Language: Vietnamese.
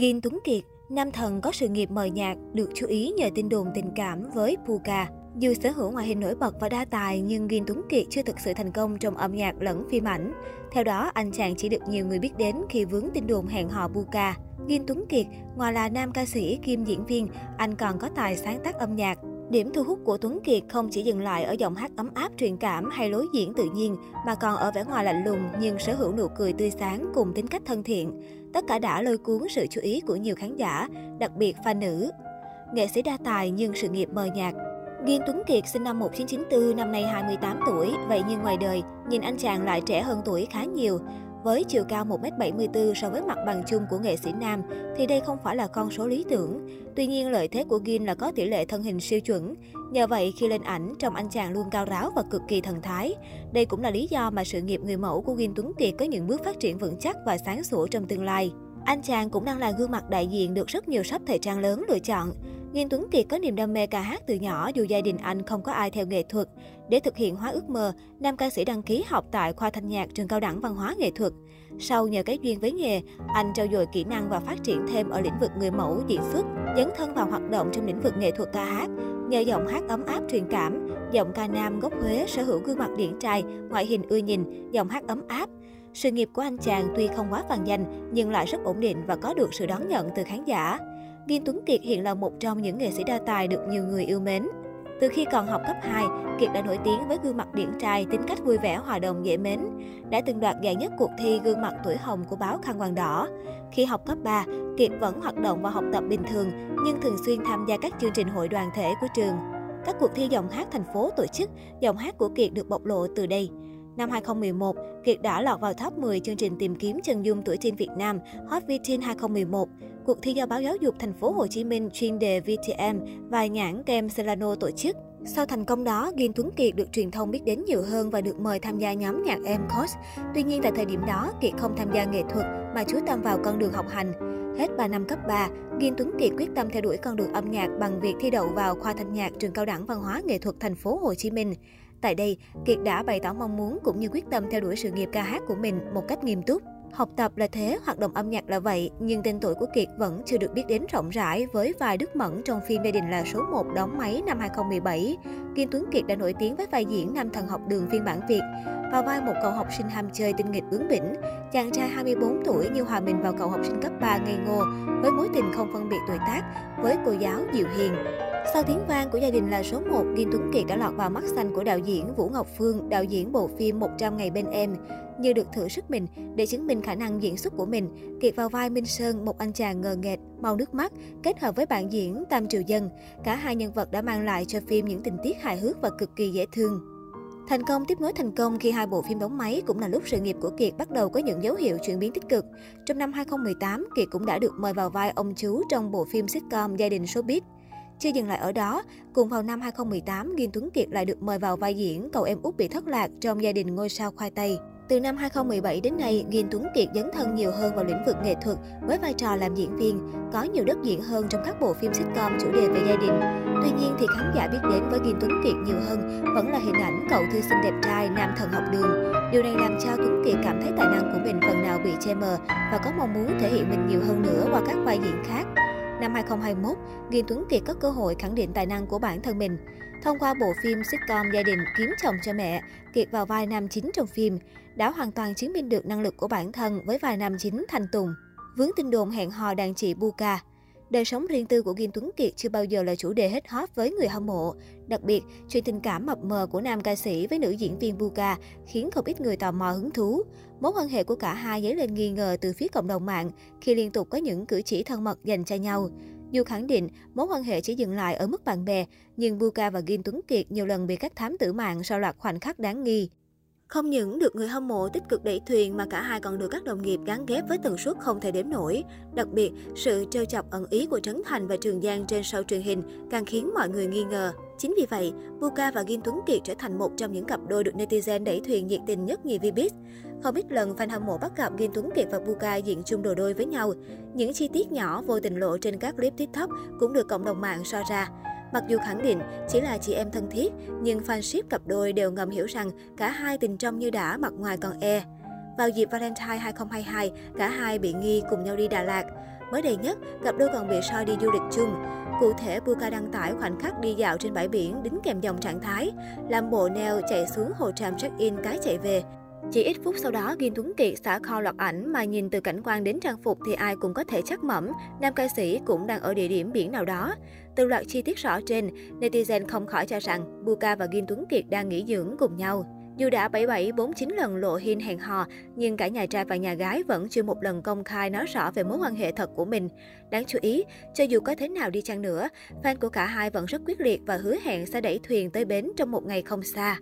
Gin Tuấn Kiệt, nam thần có sự nghiệp mờ nhạt, được chú ý nhờ tin đồn tình cảm với Puka. Dù sở hữu ngoại hình nổi bật và đa tài, nhưng Gin Tuấn Kiệt chưa thực sự thành công trong âm nhạc lẫn phim ảnh. Theo đó, anh chàng chỉ được nhiều người biết đến khi vướng tin đồn hẹn hò Puka. Gin Tuấn Kiệt, ngoài là nam ca sĩ kim diễn viên, anh còn có tài sáng tác âm nhạc, Điểm thu hút của Tuấn Kiệt không chỉ dừng lại ở giọng hát ấm áp truyền cảm hay lối diễn tự nhiên, mà còn ở vẻ ngoài lạnh lùng nhưng sở hữu nụ cười tươi sáng cùng tính cách thân thiện. Tất cả đã lôi cuốn sự chú ý của nhiều khán giả, đặc biệt fan nữ. Nghệ sĩ đa tài nhưng sự nghiệp mờ nhạt. Ghiên Tuấn Kiệt sinh năm 1994, năm nay 28 tuổi, vậy nhưng ngoài đời, nhìn anh chàng lại trẻ hơn tuổi khá nhiều. Với chiều cao 1m74 so với mặt bằng chung của nghệ sĩ nam, thì đây không phải là con số lý tưởng. Tuy nhiên, lợi thế của Gin là có tỷ lệ thân hình siêu chuẩn. Nhờ vậy, khi lên ảnh, trông anh chàng luôn cao ráo và cực kỳ thần thái. Đây cũng là lý do mà sự nghiệp người mẫu của Gin Tuấn Kiệt có những bước phát triển vững chắc và sáng sủa trong tương lai. Anh chàng cũng đang là gương mặt đại diện được rất nhiều shop thời trang lớn lựa chọn. Nghiêm Tuấn Kiệt có niềm đam mê ca hát từ nhỏ dù gia đình anh không có ai theo nghệ thuật. Để thực hiện hóa ước mơ, nam ca sĩ đăng ký học tại khoa thanh nhạc trường cao đẳng văn hóa nghệ thuật. Sau nhờ cái duyên với nghề, anh trau dồi kỹ năng và phát triển thêm ở lĩnh vực người mẫu diễn xuất, dấn thân vào hoạt động trong lĩnh vực nghệ thuật ca hát. Nhờ giọng hát ấm áp truyền cảm, giọng ca nam gốc Huế sở hữu gương mặt điển trai, ngoại hình ưa nhìn, giọng hát ấm áp, sự nghiệp của anh chàng tuy không quá vàng danh nhưng lại rất ổn định và có được sự đón nhận từ khán giả. Viên Tuấn Kiệt hiện là một trong những nghệ sĩ đa tài được nhiều người yêu mến. Từ khi còn học cấp 2, Kiệt đã nổi tiếng với gương mặt điển trai, tính cách vui vẻ, hòa đồng, dễ mến. Đã từng đoạt giải nhất cuộc thi gương mặt tuổi hồng của báo Khăn Quàng Đỏ. Khi học cấp 3, Kiệt vẫn hoạt động và học tập bình thường, nhưng thường xuyên tham gia các chương trình hội đoàn thể của trường. Các cuộc thi giọng hát thành phố tổ chức, giọng hát của Kiệt được bộc lộ từ đây. Năm 2011, Kiệt đã lọt vào top 10 chương trình tìm kiếm chân dung tuổi teen Việt Nam Hot Teen 2011. Cuộc thi do báo giáo dục thành phố Hồ Chí Minh chuyên đề VTM và nhãn kem Celano tổ chức. Sau thành công đó, Gin Tuấn Kiệt được truyền thông biết đến nhiều hơn và được mời tham gia nhóm nhạc em Cos. Tuy nhiên tại thời điểm đó, Kiệt không tham gia nghệ thuật mà chú tâm vào con đường học hành. Hết 3 năm cấp 3, Gin Tuấn Kiệt quyết tâm theo đuổi con đường âm nhạc bằng việc thi đậu vào khoa thanh nhạc trường cao đẳng văn hóa nghệ thuật thành phố Hồ Chí Minh. Tại đây, Kiệt đã bày tỏ mong muốn cũng như quyết tâm theo đuổi sự nghiệp ca hát của mình một cách nghiêm túc. Học tập là thế, hoạt động âm nhạc là vậy, nhưng tên tuổi của Kiệt vẫn chưa được biết đến rộng rãi với vai Đức Mẫn trong phim Gia đình là số 1 đóng máy năm 2017. Kim Tuấn Kiệt đã nổi tiếng với vai diễn nam thần học đường phiên bản Việt. Vào vai một cậu học sinh ham chơi tinh nghịch bướng bỉnh, chàng trai 24 tuổi như hòa mình vào cậu học sinh cấp 3 ngây ngô, với mối tình không phân biệt tuổi tác, với cô giáo dịu hiền. Sau tiếng vang của gia đình là số 1, Kim Tuấn Kiệt đã lọt vào mắt xanh của đạo diễn Vũ Ngọc Phương, đạo diễn bộ phim 100 ngày bên em. Như được thử sức mình để chứng minh khả năng diễn xuất của mình, Kiệt vào vai Minh Sơn, một anh chàng ngờ nghệt, mau nước mắt, kết hợp với bạn diễn Tam Triều Dân. Cả hai nhân vật đã mang lại cho phim những tình tiết hài hước và cực kỳ dễ thương. Thành công tiếp nối thành công khi hai bộ phim đóng máy cũng là lúc sự nghiệp của Kiệt bắt đầu có những dấu hiệu chuyển biến tích cực. Trong năm 2018, Kiệt cũng đã được mời vào vai ông chú trong bộ phim sitcom Gia đình showbiz. Chưa dừng lại ở đó, cùng vào năm 2018, Ghiên Tuấn Kiệt lại được mời vào vai diễn cậu em út bị thất lạc trong gia đình ngôi sao khoai tây. Từ năm 2017 đến nay, Ghiên Tuấn Kiệt dấn thân nhiều hơn vào lĩnh vực nghệ thuật với vai trò làm diễn viên, có nhiều đất diễn hơn trong các bộ phim sitcom chủ đề về gia đình. Tuy nhiên thì khán giả biết đến với Ghiên Tuấn Kiệt nhiều hơn vẫn là hình ảnh cậu thư sinh đẹp trai nam thần học đường. Điều này làm cho Tuấn Kiệt cảm thấy tài năng của mình phần nào bị che mờ và có mong muốn thể hiện mình nhiều hơn nữa qua các vai diễn khác. Năm 2021, Ghiền Tuấn Kiệt có cơ hội khẳng định tài năng của bản thân mình. Thông qua bộ phim sitcom Gia đình kiếm chồng cho mẹ, Kiệt vào vai nam chính trong phim, đã hoàn toàn chứng minh được năng lực của bản thân với vai nam chính Thanh Tùng. Vướng tin đồn hẹn hò đàn chị Buka, Đời sống riêng tư của Kim Tuấn Kiệt chưa bao giờ là chủ đề hết hot với người hâm mộ. Đặc biệt, chuyện tình cảm mập mờ của nam ca sĩ với nữ diễn viên Buka khiến không ít người tò mò hứng thú. Mối quan hệ của cả hai dấy lên nghi ngờ từ phía cộng đồng mạng khi liên tục có những cử chỉ thân mật dành cho nhau. Dù khẳng định mối quan hệ chỉ dừng lại ở mức bạn bè, nhưng Buka và Kim Tuấn Kiệt nhiều lần bị các thám tử mạng sau loạt khoảnh khắc đáng nghi. Không những được người hâm mộ tích cực đẩy thuyền mà cả hai còn được các đồng nghiệp gắn ghép với tần suất không thể đếm nổi. Đặc biệt, sự trêu chọc ẩn ý của Trấn Thành và Trường Giang trên show truyền hình càng khiến mọi người nghi ngờ. Chính vì vậy, Buka và Kim Tuấn Kiệt trở thành một trong những cặp đôi được netizen đẩy thuyền nhiệt tình nhất nhì Vbiz. Không ít lần fan hâm mộ bắt gặp Kim Tuấn Kiệt và Buka diện chung đồ đôi với nhau. Những chi tiết nhỏ vô tình lộ trên các clip TikTok cũng được cộng đồng mạng so ra. Mặc dù khẳng định chỉ là chị em thân thiết, nhưng fanship cặp đôi đều ngầm hiểu rằng cả hai tình trong như đã, mặt ngoài còn e. Vào dịp Valentine 2022, cả hai bị nghi cùng nhau đi Đà Lạt. Mới đây nhất, cặp đôi còn bị soi đi du lịch chung. Cụ thể, Puka đăng tải khoảnh khắc đi dạo trên bãi biển đính kèm dòng trạng thái, làm bộ neo chạy xuống hồ tràm check-in cái chạy về. Chỉ ít phút sau đó, Gin Tuấn Kiệt xả kho loạt ảnh mà nhìn từ cảnh quan đến trang phục thì ai cũng có thể chắc mẩm, nam ca sĩ cũng đang ở địa điểm biển nào đó. Từ loạt chi tiết rõ trên, netizen không khỏi cho rằng Buka và Gin Tuấn Kiệt đang nghỉ dưỡng cùng nhau. Dù đã 77, 49 lần lộ hin hẹn hò, nhưng cả nhà trai và nhà gái vẫn chưa một lần công khai nói rõ về mối quan hệ thật của mình. Đáng chú ý, cho dù có thế nào đi chăng nữa, fan của cả hai vẫn rất quyết liệt và hứa hẹn sẽ đẩy thuyền tới bến trong một ngày không xa.